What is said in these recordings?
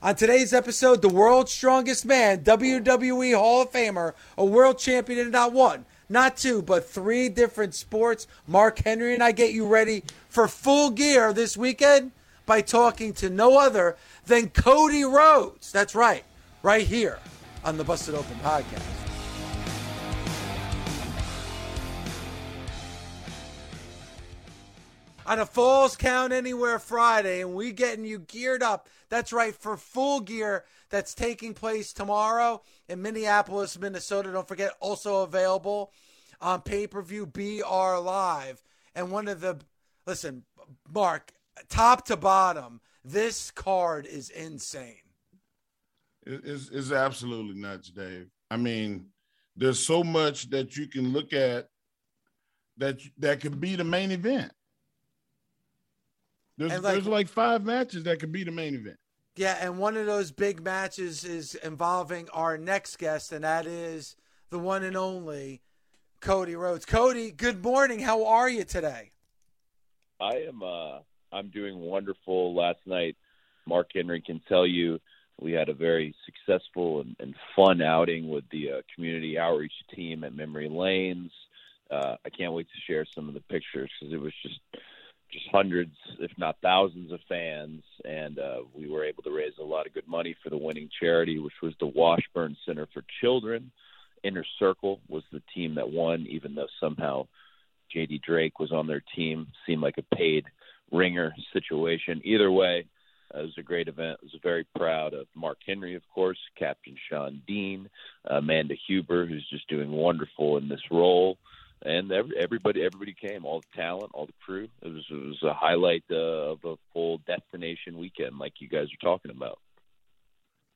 On today's episode, the world's strongest man, WWE Hall of Famer, a world champion in not one, not two, but three different sports. Mark Henry and I get you ready for full gear this weekend by talking to no other than Cody Rhodes. That's right, right here on the Busted Open Podcast. On a Falls Count Anywhere Friday, and we getting you geared up. That's right, for full gear that's taking place tomorrow in Minneapolis, Minnesota. Don't forget, also available on pay per view BR Live. And one of the, listen, Mark, top to bottom, this card is insane. It's, it's absolutely nuts, Dave. I mean, there's so much that you can look at that that could be the main event. There's like, there's like five matches that could be the main event. Yeah, and one of those big matches is involving our next guest, and that is the one and only Cody Rhodes. Cody, good morning. How are you today? I am. Uh, I'm doing wonderful. Last night, Mark Henry can tell you we had a very successful and, and fun outing with the uh, community outreach team at Memory Lanes. Uh, I can't wait to share some of the pictures because it was just just hundreds, if not thousands, of fans, and uh, we were able to raise a lot of good money for the winning charity, which was the Washburn Center for Children. Inner Circle was the team that won, even though somehow J.D. Drake was on their team. Seemed like a paid ringer situation. Either way, uh, it was a great event. I was very proud of Mark Henry, of course, Captain Shawn Dean, Amanda Huber, who's just doing wonderful in this role and every, everybody everybody came, all the talent, all the crew. It was it was a highlight uh, of a full destination weekend, like you guys are talking about.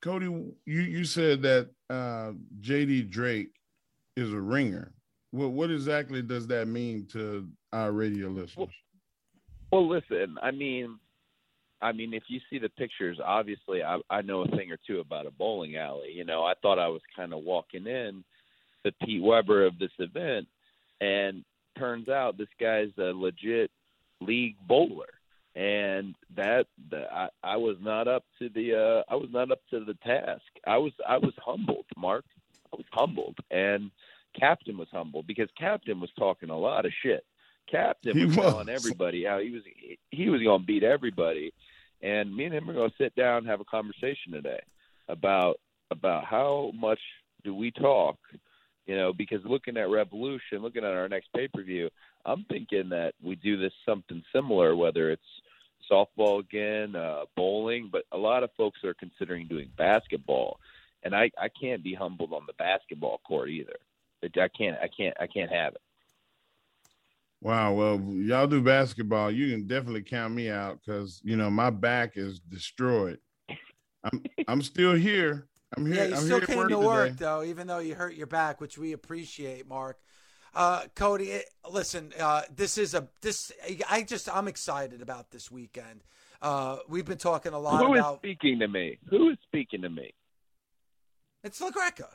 Cody, you you said that uh, JD Drake is a ringer. What what exactly does that mean to our radio listeners? Well, well listen, I mean, I mean, if you see the pictures, obviously, I, I know a thing or two about a bowling alley. You know, I thought I was kind of walking in the Pete Weber of this event and turns out this guy's a legit league bowler and that, that I, I was not up to the uh I was not up to the task. I was I was humbled, Mark. I was humbled and Captain was humbled because Captain was talking a lot of shit. Captain was, was. telling everybody how he was he was going to beat everybody, and me and him are going to sit down and have a conversation today about about how much do we talk you know, because looking at Revolution, looking at our next pay per view, I'm thinking that we do this something similar, whether it's softball again, uh, bowling, but a lot of folks are considering doing basketball, and I I can't be humbled on the basketball court either. I can't I can't I can't have it. Wow, well, y'all do basketball. You can definitely count me out because you know my back is destroyed. I'm I'm still here. I'm here. Yeah, you I'm still here came to today. work though, even though you hurt your back, which we appreciate, Mark. Uh, Cody, it, listen, uh, this is a this. I just I'm excited about this weekend. Uh, we've been talking a lot Who is about speaking to me? Who is speaking to me? It's LaGreca.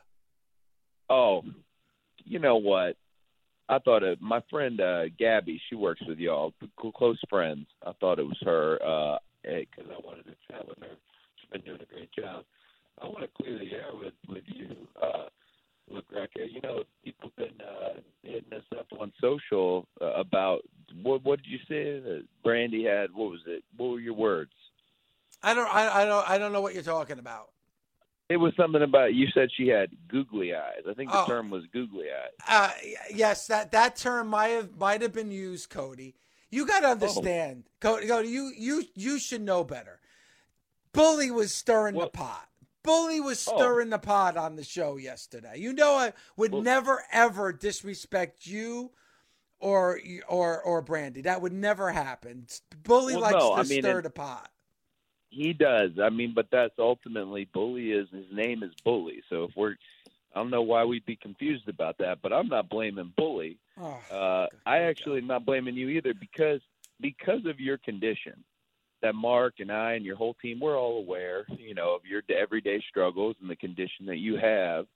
Oh, you know what? I thought it. My friend uh, Gabby, she works with y'all, close friends. I thought it was her because I wanted to chat with her. She's been doing a great job. I want to clear the air with with you, uh, LaGreca. You know, people been uh, hitting us up on social uh, about what? What did you say? That Brandi had. What was it? What were your words? I don't. I, I don't. I don't know what you're talking about. It was something about you said she had googly eyes. I think the Oh. term was googly eyes. Uh, yes, that that term might have might have been used, Cody. You got to understand, Cody. Cody, you you you should know better. Bully was stirring Well- the pot. Bully was Oh. stirring the pot on the show yesterday. You know, I would Well- never ever disrespect you or or or Brandi. That would never happen. Bully Well, likes no, to I mean, stir the pot. He does. I mean, but that's ultimately Bully is his name is Bully. So if we're, I don't know why we'd be confused about that, but I'm not blaming Bully. Oh, Uh, I actually am not blaming you either because because of your condition. That Mark and I and your whole team, we're all aware, you know, of your everyday struggles and the condition that you have.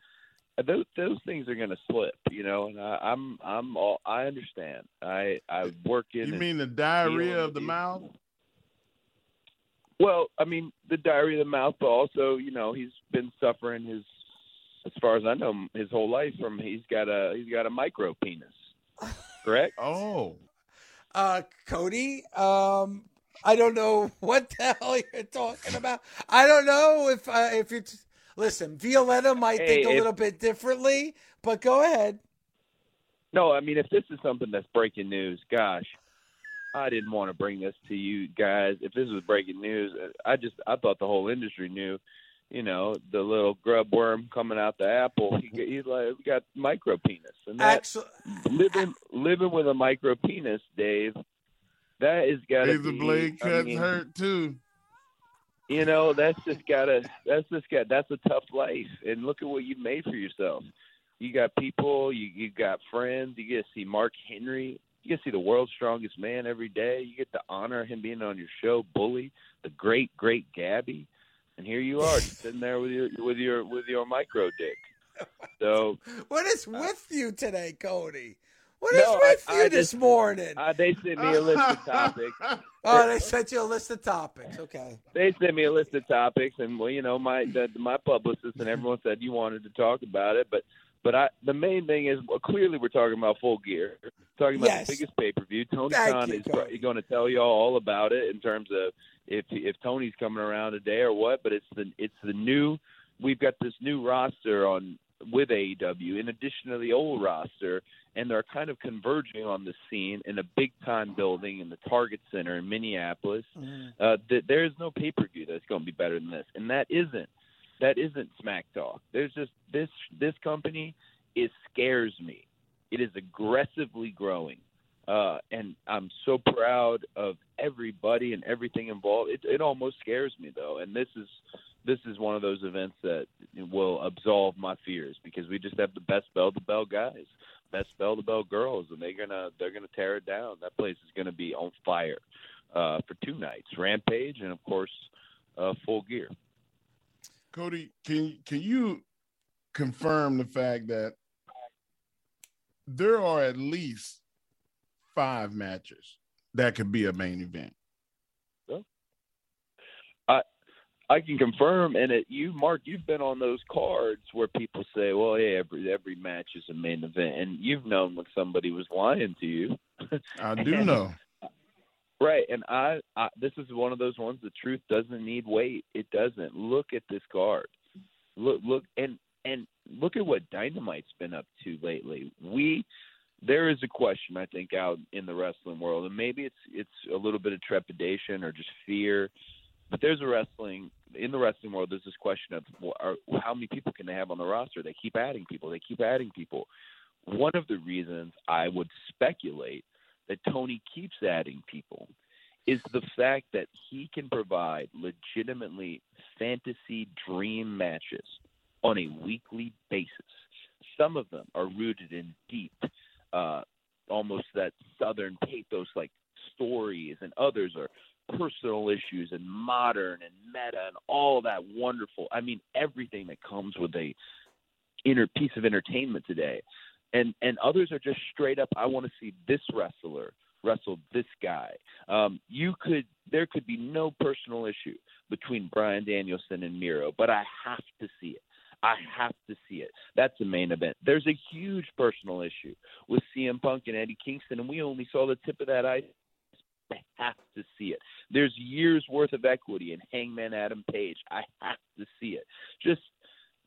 Uh, Those those things are going to slip, you know, and I, I'm I'm all I understand. I I work in. You mean the diarrhea of the mouth? Well, I mean, the diarrhea of the mouth, but also, you know, he's been suffering his, as far as I know, his whole life from he's got a he's got a micro penis, correct? Oh, uh, Cody. Um, I don't know what the hell you're talking about. I don't know if uh, if it's listen. Violetta might Hey, think a if- little bit differently, but go ahead. No, I mean, if this is something that's breaking news, gosh, I didn't want to bring this to you guys. If this was breaking news, I just I thought the whole industry knew. You know, the little grub worm coming out the apple. He, he's like got micro penis, and that Actually, living living with a micro penis, Dave. That is got to razor be. blade I cuts mean, hurt too. You know, that's just gotta that's just got that's a tough life. And look at what you've made for yourself. You got people, you you got friends, you get to see Mark Henry, you get to see the world's strongest man every day. You get to honor him being on your show, Bully, the great, great Gabby. And here you are sitting there with your with your with your micro dick. So what is uh, with you today, Cody? What is No, with I- you I this just- morning? uh, they sent me a list of topics. oh, they sent you a list of topics. Okay. they sent me a list of topics, and well, you know, my the, my publicist and everyone said you wanted to talk about it, but but I the main thing is well, clearly we're talking about full gear, talking about Yes. the biggest pay per view. Tony Thank Khan you, is going to tell you all about it in terms of if if Tony's coming around today or what. But it's the it's the new we've got this new roster on with AEW in addition to the old roster, and they're kind of converging on the scene in a big time building in the Target Center in Minneapolis uh, th- there is no pay per view that's going to be better than this, and that isn't that isn't Smack Talk. There's just this this company it scares me. It is aggressively growing, uh, and I'm so proud of everybody and everything involved. It, it almost scares me though, and this is this is one of those events that will absolve my fears because we just have the best bell to bell guys, best bell to bell girls, and they're gonna they're gonna tear it down. That place is gonna be on fire uh, for two nights, Rampage and of course uh, Full Gear. Cody, can can you confirm the fact that there are at least five matches that could be a main event? I can confirm, and it, you, Mark, you've been on those cards where people say, "Well, yeah, every every match is a main event," and you've known when somebody was lying to you. I do know. Right, and I, I this is one of those ones. The truth doesn't need weight. It doesn't. Look at this card. Look, look, and and look at what Dynamite's been up to lately. We there is a question I think out in the wrestling world, and maybe it's it's a little bit of trepidation or just fear. But there's a wrestling in the wrestling world. There's this question of how many people can they have on the roster? They keep adding people. They keep adding people. One of the reasons I would speculate that Tony keeps adding people is the fact that he can provide legitimately fantasy dream matches on a weekly basis. Some of them are rooted in deep, uh, almost that southern pathos like stories, and others are personal issues and modern and meta and all that wonderful. I mean, everything that comes with a inner piece of entertainment today. And and others are just straight up. I want to see this wrestler wrestle this guy. Um, you could there could be no personal issue between brian Danielson and Miro, but I have to see it. I have to see it. That's the main event. There's a huge personal issue with CM Punk and Eddie Kingston, and we only saw the tip of that ice. I have to see it. There's years worth of equity in Hangman Adam Page. I have to see it. Just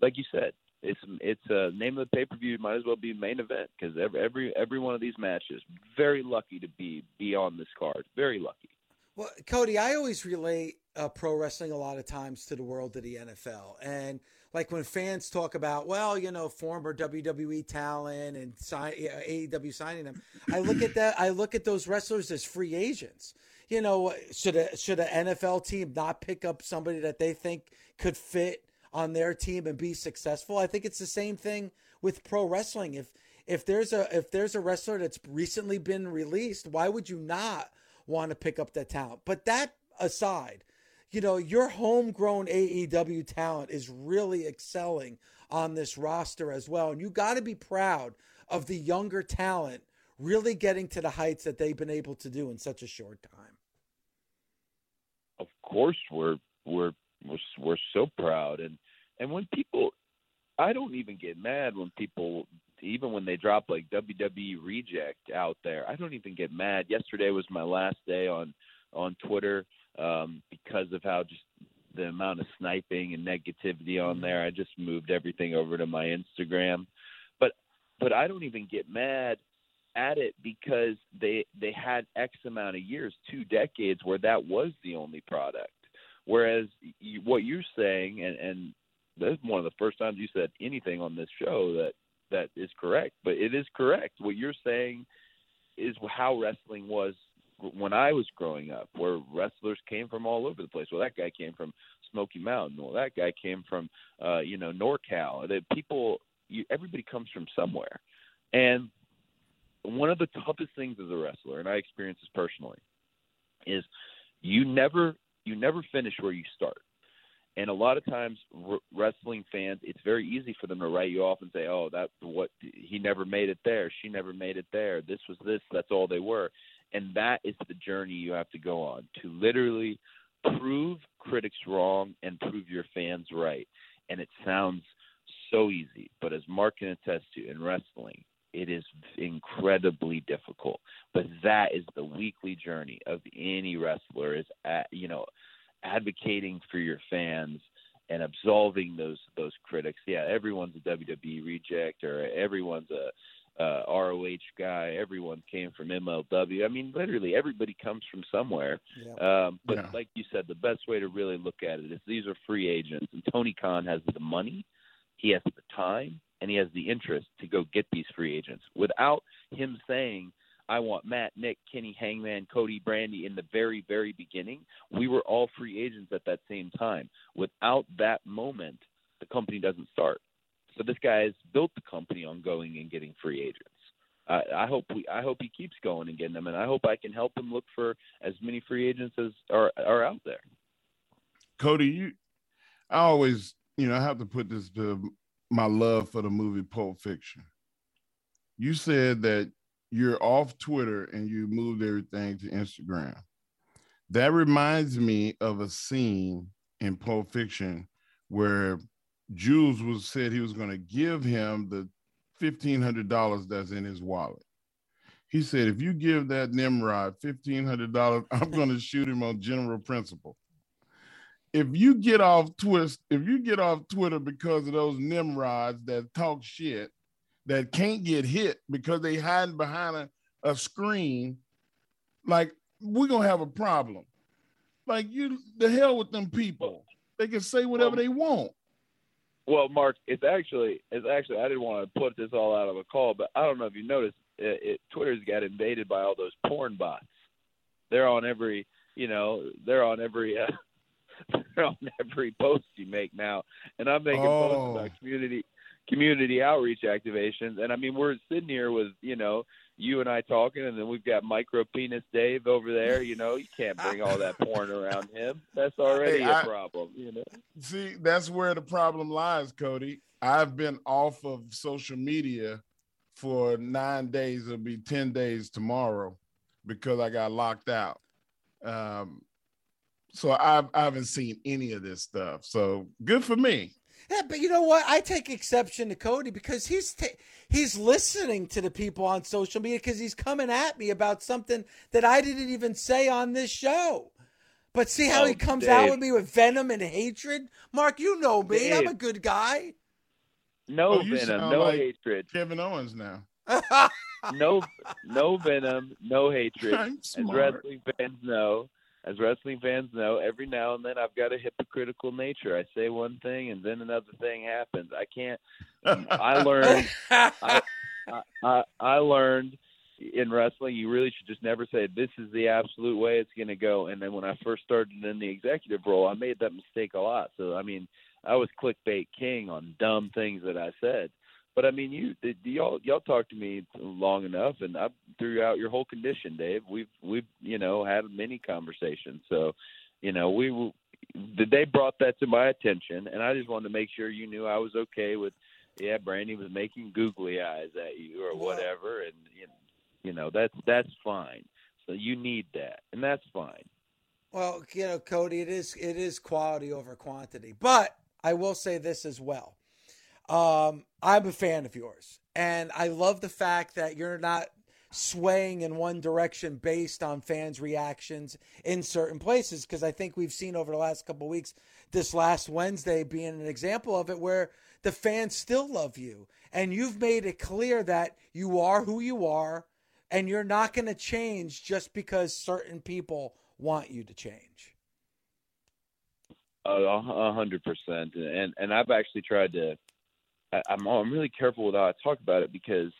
like you said, it's it's a uh, name of the pay per view. Might as well be main event because every every every one of these matches. Very lucky to be be on this card. Very lucky. Well, Cody, I always relate uh, pro wrestling a lot of times to the world of the NFL, and like when fans talk about, well, you know, former WWE talent and sign, AEW signing them, I look at that. I look at those wrestlers as free agents. You know, should a should an NFL team not pick up somebody that they think could fit on their team and be successful. I think it's the same thing with pro wrestling. If if there's a if there's a wrestler that's recently been released, why would you not want to pick up that talent? But that aside, you know, your homegrown AEW talent is really excelling on this roster as well. And you got to be proud of the younger talent really getting to the heights that they've been able to do in such a short time. Of course, we're we're we're, we're so proud and and when people I don't even get mad when people even when they drop like WWE reject out there. I don't even get mad. Yesterday was my last day on on Twitter um because of how just the amount of sniping and negativity on there. I just moved everything over to my Instagram. But but I don't even get mad at it because they they had X amount of years, two decades where that was the only product. Whereas you, what you're saying, and, and this is one of the first times you said anything on this show that that is correct, but it is correct. What you're saying is how wrestling was when I was growing up, where wrestlers came from all over the place. Well, that guy came from Smoky Mountain. Well, that guy came from, uh, you know, NorCal. That people, you, everybody comes from somewhere, and one of the toughest things as a wrestler, and I experience this personally, is you never you never finish where you start. And a lot of times, r- wrestling fans, it's very easy for them to write you off and say, "Oh, that what he never made it there. She never made it there. This was this. That's all they were." And that is the journey you have to go on to literally prove critics wrong and prove your fans right. And it sounds so easy, but as Mark can attest to in wrestling, it is incredibly difficult. But that is the weekly journey of any wrestler is at, you know advocating for your fans and absolving those those critics. Yeah, everyone's a WWE reject or everyone's a uh, ROH guy. Everyone came from MLW. I mean, literally everybody comes from somewhere. Yeah. Um, but yeah. like you said, the best way to really look at it is these are free agents, and Tony Khan has the money, he has the time, and he has the interest to go get these free agents without him saying, I want Matt, Nick, Kenny, Hangman, Cody, Brandi in the very, very beginning. We were all free agents at that same time. Without that moment, the company doesn't start. So this guy has built the company on going and getting free agents. I hope we, I hope he keeps going and getting them, and I hope I can help him look for as many free agents as are are out there. Cody, you, I always, you know, I have to put this to my love for the movie Pulp Fiction. You said that you're off Twitter and you moved everything to Instagram. That reminds me of a scene in Pulp Fiction where Jules was said he was going to give him the fifteen hundred dollars that's in his wallet. He said, "If you give that Nimrod fifteen hundred dollars, I'm going to shoot him on general principle." if you get off twist, if you get off Twitter because of those Nimrods that talk shit, that can't get hit because they hiding behind a, a screen, like we're gonna have a problem. Like you, the hell with them people. They can say whatever they want. Well, Mark, it's actually, it's actually. I didn't want to put this all out of a call, but I don't know if you noticed, it, it, Twitter's got invaded by all those porn bots. They're on every, you know, they're on every. Uh, on every post you make now. And I'm making oh. posts about community community outreach activations. And I mean, we're sitting here with you know you and I talking, and then we've got micro penis Dave over there. You know, you can't bring all that porn around him. That's already Hey, I- a problem. You know. See, that's where the problem lies, Cody. I've been off of social media for nine days. It'll be 10 days tomorrow because I got locked out. Um, so I've, I haven't seen any of this stuff. So good for me. Yeah, but you know what? I take exception to Cody because he's ta- he's listening to the people on social media because he's coming at me about something that I didn't even say on this show. But see how Oh, he comes out with me with venom and hatred? Mark, you know me. I'm a good guy. No Oh, venom, no like- hatred, Kevin Owens now. no no venom, no hatred. I'm As smart. wrestling fans know, as wrestling fans know, every now and then I've got a hypocritical nature. I say one thing and then another thing happens. I can't. I learned. I, I I learned in wrestling you really should just never say this is the absolute way it's going to go. And then when I first started in the executive role, I made that mistake a lot. So I mean, I was clickbait king on dumb things that I said. But I mean, you did y'all y'all talked to me long enough, and I threw out your whole condition, Dave. We've we've you know had many conversations. So, you know, we they brought that to my attention, and I just wanted to make sure you knew I was okay with. Yeah, Brandi was making googly eyes at you or whatever, and you know that's that's fine. So you need that, and that's fine. Well, you know, Cody, it is it is quality over quantity. But I will say this as well. Um, I'm a fan of yours, and I love the fact that you're not swaying in one direction based on fans' reactions in certain places. Because I think we've seen over the last couple of weeks, this last Wednesday being an example of it, where the fans still love you, and you've made it clear that you are who you are, and you're not going to change just because certain people want you to change. A hundred percent, and and I've actually tried to. I, I'm oh, I'm really careful with how I talk about it because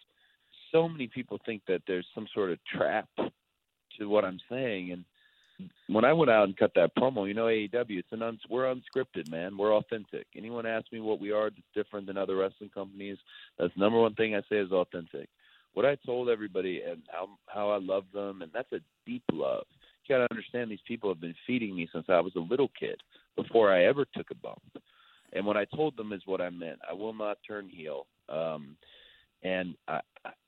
so many people think that there's some sort of trap to what I'm saying, and when I went out and cut that promo, you know, AEW, it's an uns- we're unscripted, man. We're authentic. Anyone asks me what we are that's different than other wrestling companies, that's the number one thing I say is authentic. What I told everybody and how how I love them, and that's a deep love. You got to understand these people have been feeding me since I was a little kid before I ever took a bump. And what I told them is what I meant. I will not turn heel. Um, and I,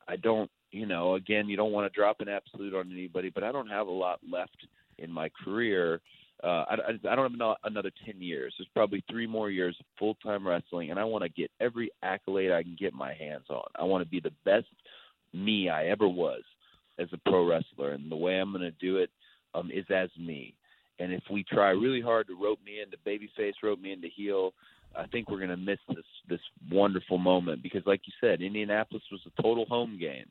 I- don't, you know, again, you don't want to drop an absolute on anybody, but I don't have a lot left in my career. Uh, I, I, I don't have another 10 years. There's probably three more years of full time wrestling, and I want to get every accolade I can get my hands on. I want to be the best me I ever was as a pro wrestler, and the way I'm going to do it um, is as me. And if we try really hard to rope me into babyface, rope me into heel, I think we're going to miss this this wonderful moment because, like you said, Indianapolis was a total home game.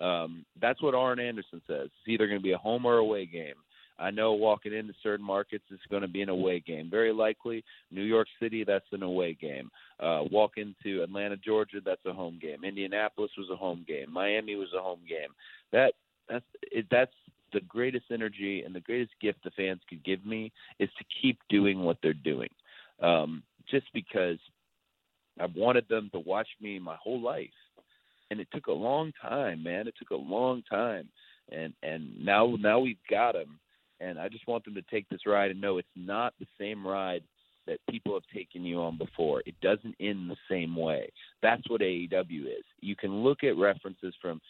Um, that's what Arn Anderson says. It's either going to be a home or away game. I know walking into certain markets, it's going to be an away game. Very likely, New York City, that's an away game. Uh, walk into Atlanta, Georgia, that's a home game. Indianapolis was a home game. Miami was a home game. That that's it, that's the greatest energy and the greatest gift the fans could give me is to keep doing what they're doing. Um, just because I've wanted them to watch me my whole life, and it took a long time, man. It took a long time, and and now now we've got them, and I just want them to take this ride and know it's not the same ride that people have taken you on before. It doesn't end the same way. That's what AEW is. You can look at references from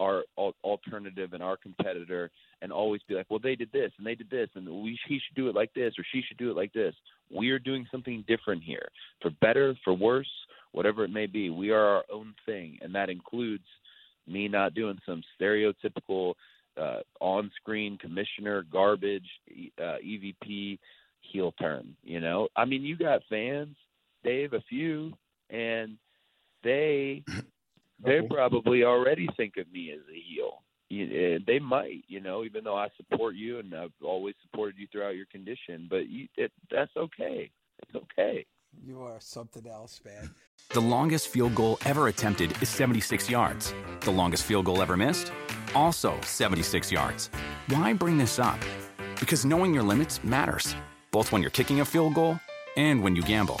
our al- alternative and our competitor and always be like, well, they did this and they did this and we he should do it like this or she should do it like this. We are doing something different here, for better, for worse, whatever it may be. We are our own thing, and that includes me not doing some stereotypical uh, on-screen commissioner garbage uh, EVP heel turn. You know, I mean, you got fans, Dave, a few, and they they Couple. probably already think of me as a heel. You, uh, they might, you know, even though I support you and I've always supported you throughout your condition. But you, it, that's okay. It's okay. You are something else, man. The longest field goal ever attempted is 76 yards. The longest field goal ever missed? Also 76 yards. Why bring this up? Because knowing your limits matters, both when you're kicking a field goal and when you gamble.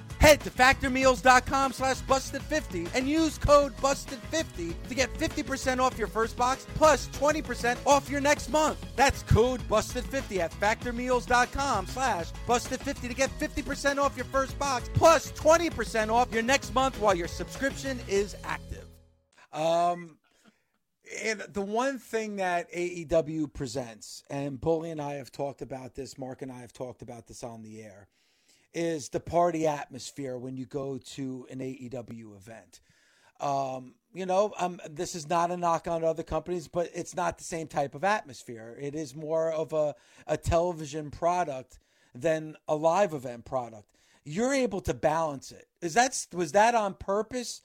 Head to factormeals.com slash busted50 and use code busted50 to get 50% off your first box plus 20% off your next month. That's code busted50 at factormeals.com slash busted50 to get 50% off your first box plus 20% off your next month while your subscription is active. Um, and the one thing that AEW presents, and Bully and I have talked about this, Mark and I have talked about this on the air, is the party atmosphere when you go to an AEW event. Um, you know, um, this is not a knock on other companies, but it's not the same type of atmosphere. It is more of a, a television product than a live event product. You're able to balance it. Is that was that on purpose?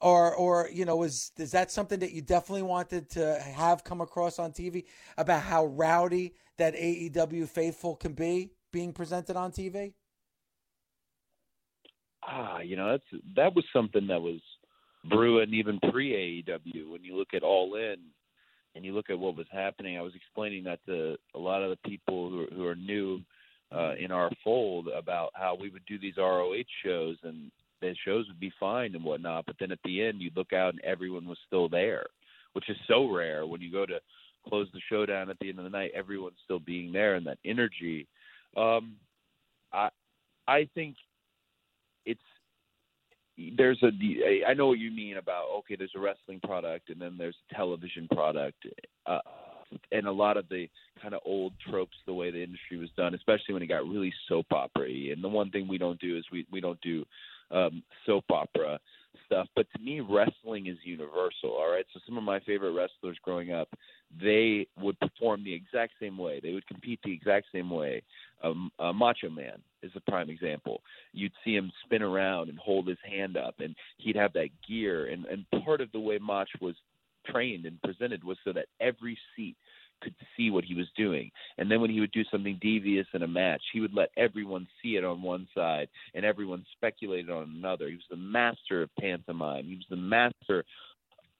or or you know is is that something that you definitely wanted to have come across on TV about how rowdy that AEW faithful can be being presented on TV? Ah, you know that's that was something that was brewing even pre AEW. When you look at All In and you look at what was happening, I was explaining that to a lot of the people who are, who are new uh, in our fold about how we would do these ROH shows and the shows would be fine and whatnot, but then at the end you'd look out and everyone was still there, which is so rare. When you go to close the show down at the end of the night, everyone's still being there and that energy. Um, I I think it's there's a I know what you mean about okay, there's a wrestling product and then there's a television product. Uh, and a lot of the kind of old tropes the way the industry was done especially when it got really soap opera and the one thing we don't do is we we don't do um, soap opera stuff. But to me, wrestling is universal. All right. So some of my favorite wrestlers growing up, they would perform the exact same way. They would compete the exact same way. Um, uh, Macho Man is a prime example. You'd see him spin around and hold his hand up, and he'd have that gear. And and part of the way Mach was trained and presented was so that every seat could see what he was doing. And then when he would do something devious in a match, he would let everyone see it on one side and everyone speculated on another. He was the master of pantomime. He was the master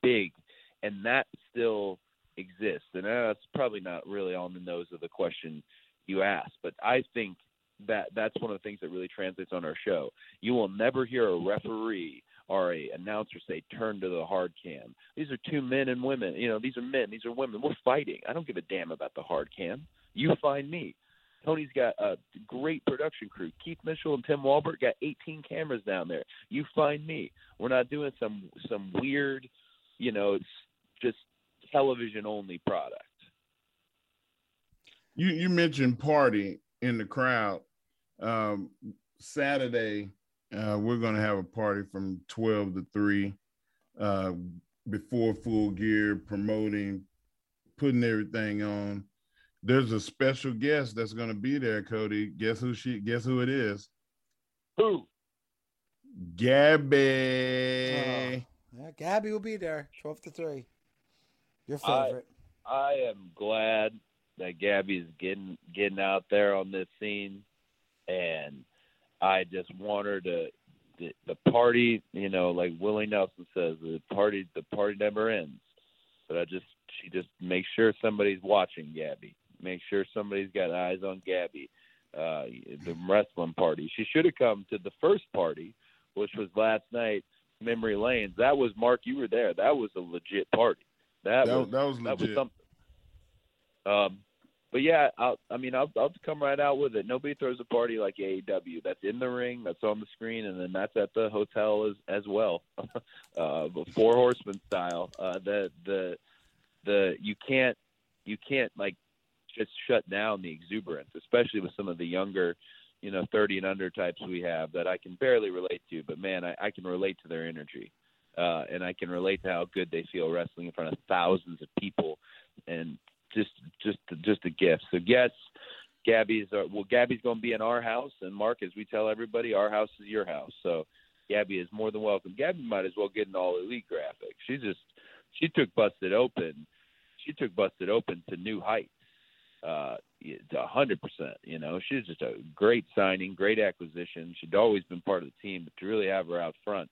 big, and that still exists. And uh, that's probably not really on the nose of the question you asked, but I think that that's one of the things that really translates on our show. You will never hear a referee or a announcer say turn to the hard cam. These are two men and women. You know, these are men, these are women. We're fighting. I don't give a damn about the hard cam. You find me. Tony's got a great production crew. Keith Mitchell and Tim Walbert got 18 cameras down there. You find me. We're not doing some some weird, you know, it's just television only product. You you mentioned party in the crowd. Um, Saturday uh, we're going to have a party from 12 to 3. Uh, before full gear, promoting, putting everything on. There's a special guest that's going to be there, Cody. Guess who she? Guess who it is? Who? Gabby. Oh, yeah, Gabby will be there, twelve to three. Your I- favorite. I am glad that Gabby's getting getting out there on this scene, and I just want her to the, the party. You know, like Willie Nelson says, the party the party never ends. But I just she just make sure somebody's watching Gabby. Make sure somebody's got eyes on Gabby. Uh, the wrestling party. She should have come to the first party, which was last night, Memory Lanes. That was Mark. You were there. That was a legit party. That, That, was that was that was something. Um, but yeah, I'll, I mean, I'll, I'll come right out with it. Nobody throws a party like AEW. That's in the ring, that's on the screen, and then that's at the hotel as as well. uh, four horsemen style. Uh, the the the you can't you can't like just shut down the exuberance, especially with some of the younger, you know, thirty and under types we have that I can barely relate to. But man, I, I can relate to their energy uh, and I can relate to how good they feel wrestling in front of thousands of people, and just just just a gift. So yes, Gabby's uh, well, Gabby's going to be in our house, and Mark, as we tell everybody, our house is your house. So Gabby is more than welcome. Gabby might as well get an all elite graphic. She just she took Busted Open, she took Busted Open to new heights. Uh, a hundred percent. You know, she's just a great signing, great acquisition. She'd always been part of the team, but to really have her out front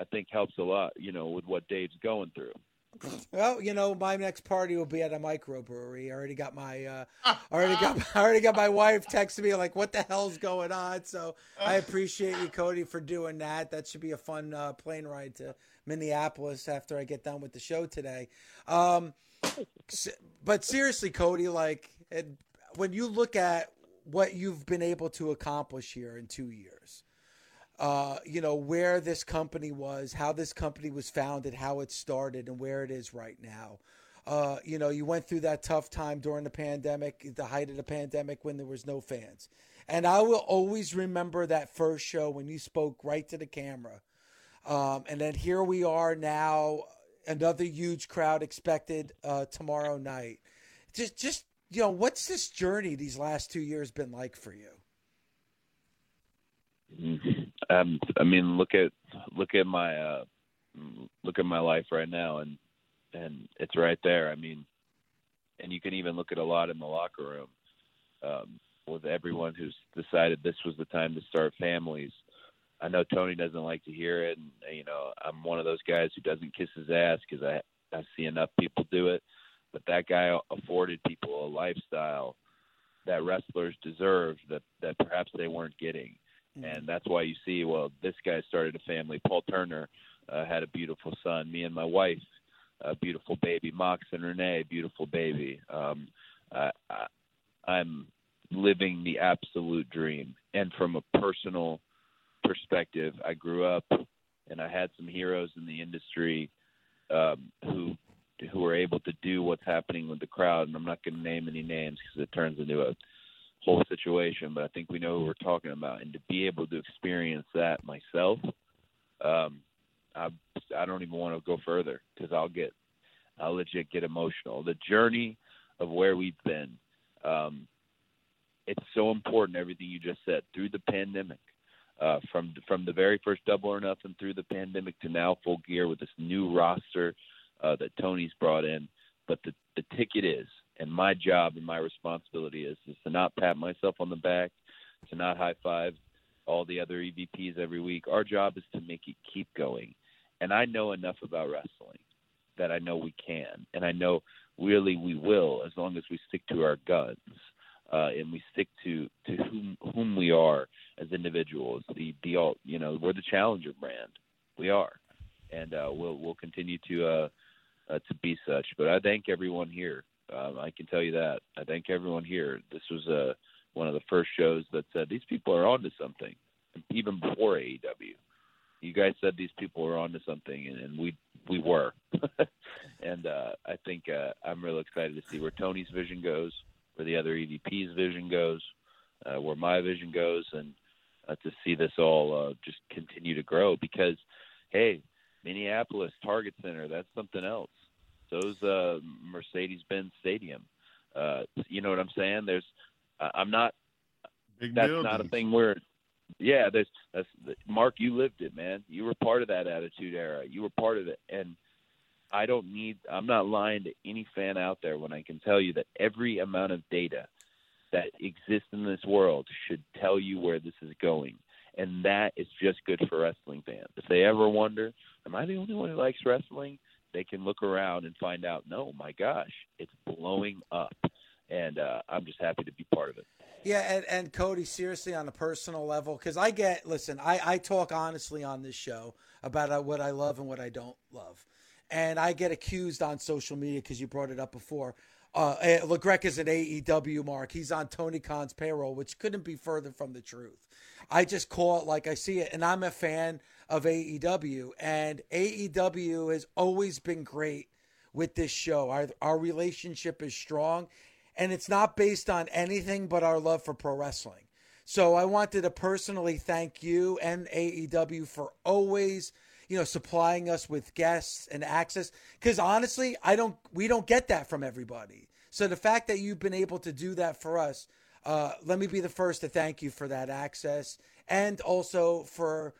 I think helps a lot, you know, with what Dave's going through. Well, you know, my next party will be at a microbrewery. I already got my, uh, I already got, I already got my wife texting me like, "What the hell's going on?" So I appreciate you, Cody, for doing that. That should be a fun uh, plane ride to Minneapolis after I get done with the show today. Um, but seriously, Cody, like, it, when you look at what you've been able to accomplish here in two years, uh, you know, where this company was, how this company was founded, how it started, and where it is right now. Uh, you know, you went through that tough time during the pandemic, the height of the pandemic when there was no fans. And I will always remember that first show when you spoke right to the camera. Um, and then here we are now, another huge crowd expected uh, tomorrow night. Just, just you know, what's this journey these last two years been like for you? Um, I mean, look at look at my uh, look at my life right now, and and it's right there. I mean, and you can even look at a lot in the locker room um, with everyone who's decided this was the time to start families. I know Tony doesn't like to hear it, and you know I'm one of those guys who doesn't kiss his ass because I I see enough people do it. But that guy afforded people a lifestyle that wrestlers deserved that that perhaps they weren't getting and that's why you see well this guy started a family. Paul turner uh, had a beautiful son. Me and my wife a beautiful baby. Mox and renee beautiful baby. Um I, I i'm living the absolute dream. And from a personal perspective i grew up and i had some heroes in the industry um who who were able to do what's happening with the crowd. And i'm not going to name any names because it turns into a whole situation, but I think we know who we're talking about. And to be able to experience that myself, um, I I don't even want to go further because I'll get I'll legit get emotional. The journey of where we've been, um, it's so important. Everything you just said through the pandemic, uh, from from the very first Double or Nothing through the pandemic to now Full Gear with this new roster uh, that Tony's brought in. But the the ticket is and my job and my responsibility is is to not pat myself on the back, to not high five all the other EVPs every week. Our job is to make it keep going. And I know enough about wrestling that I know we can, and I know really we will as long as we stick to our guns uh, and we stick to to whom whom we are as individuals. The the all you know we're the challenger brand. We are, and uh, we'll we'll continue to uh, uh, to be such. But I thank everyone here um, I can tell you that. I thank everyone here. This was uh, one of the first shows that said these people are onto something, even before AEW. You guys said these people were onto something, and, and we we were. and uh, I think uh, I'm real excited to see where Tony's vision goes, where the other EVP's vision goes, uh, where my vision goes, and uh, to see this all uh, just continue to grow. Because, hey, Minneapolis Target Center, that's something else. So's uh, Mercedes-Benz Stadium. Uh, you know what I'm saying? There's, uh, I'm not. Big deal. that's buildings. not a thing where. Yeah, there's. That's Mark. You lived it, man. You were part of that attitude era. You were part of it, and I don't need. I'm not lying to any fan out there when I can tell you that every amount of data that exists in this world should tell you where this is going and that is just good for wrestling fans. If they ever wonder, am I the only one who likes wrestling? They can look around and find out. No, my gosh, it's blowing up, and uh, I'm just happy to be part of it. Yeah, and, and Cody, seriously, on a personal level, because I get, listen, I, I talk honestly on this show about uh, what I love and what I don't love. And I get accused on social media because you brought it up before. Uh, eh, LaGreca is an AEW mark. He's on Tony Khan's payroll, which couldn't be further from the truth. I just call it like I see it, and I'm a fan of AEW, and AEW has always been great with this show. Our our relationship is strong, and it's not based on anything but our love for pro wrestling. So I wanted to personally thank you and AEW for always, you know, supplying us with guests and access. Because honestly, I don't, we don't get that from everybody. So the fact that you've been able to do that for us uh, let me be the first to thank you for that access and also for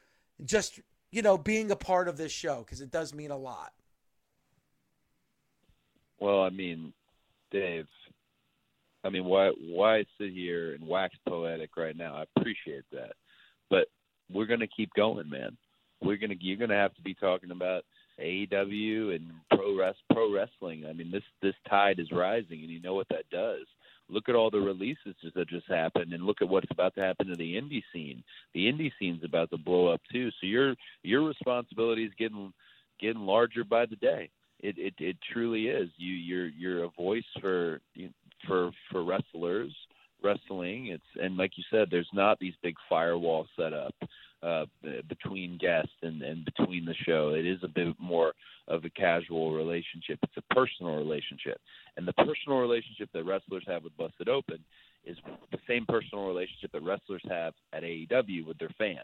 just you know being a part of this show because it does mean a lot. Well, I mean, Dave. I mean, why why sit here and wax poetic right now? I appreciate that, but we're gonna keep going, man. We're gonna you're gonna have to be talking about AEW and pro res, pro wrestling. I mean, this this tide is rising, and you know what that does look at all the releases that just happened and look at what's about to happen to the indie scene. The indie scene's about to blow up too. So your your responsibility is getting getting larger by the day. It it it truly is. You you're you're a voice for for for wrestlers, wrestling. It's and like you said, there's not these big firewall set up uh, between guests and, and between the show. It is a bit more of a casual relationship. It's a personal relationship, and the personal relationship that wrestlers have with Busted Open is the same personal relationship that wrestlers have at AEW with their fans.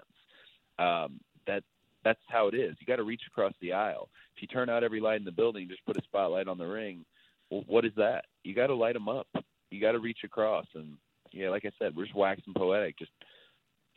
Um, that that's how it is. You got to reach across the aisle. If you turn out every light in the building, just put a spotlight on the ring. Well, what is that? You got to light them up. You got to reach across, and yeah, like I said, we're just waxing poetic, just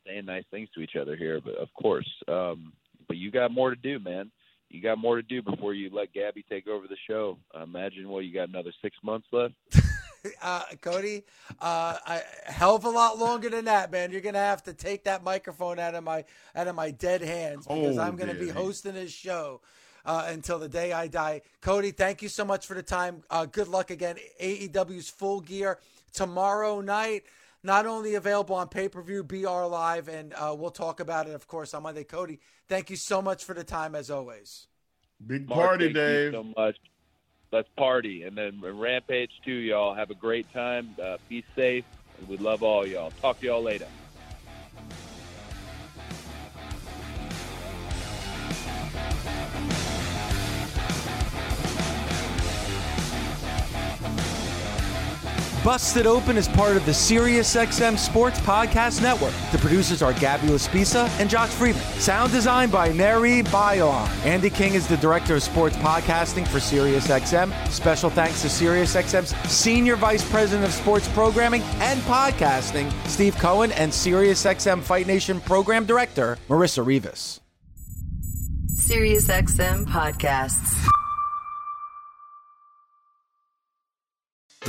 saying nice things to each other here. But of course, um, but you got more to do, man you got more to do before you let Gabby take over the show. I imagine what you got another six months left. uh, Cody, uh, I, hell of a lot longer than that, man. You're gonna have to take that microphone out of my out of my dead hands because oh, I'm gonna be hosting this show. Uh, until the day I die. Cody, thank you so much for the time. Uh, good luck again. AEW's full gear tomorrow night not only available on pay per view, BR Live, and uh, we'll talk about it, of course, on Monday. Cody, thank you so much for the time, as always. Big party, Mark, Dave. so much. Let's party. And then Rampage, too, y'all. Have a great time. Uh, be safe. We love all y'all. Talk to y'all later. Busted Open is part of the SiriusXM Sports Podcast Network. The producers are Gabby Laspisa and Josh Friedman. Sound design by Mary Bayon. Andy King is the director of sports podcasting for SiriusXM. Special thanks to SiriusXM's Senior Vice President of Sports Programming and Podcasting, Steve Cohen, and SiriusXM Fight Nation Program Director, Marissa Rivas. SiriusXM Podcasts.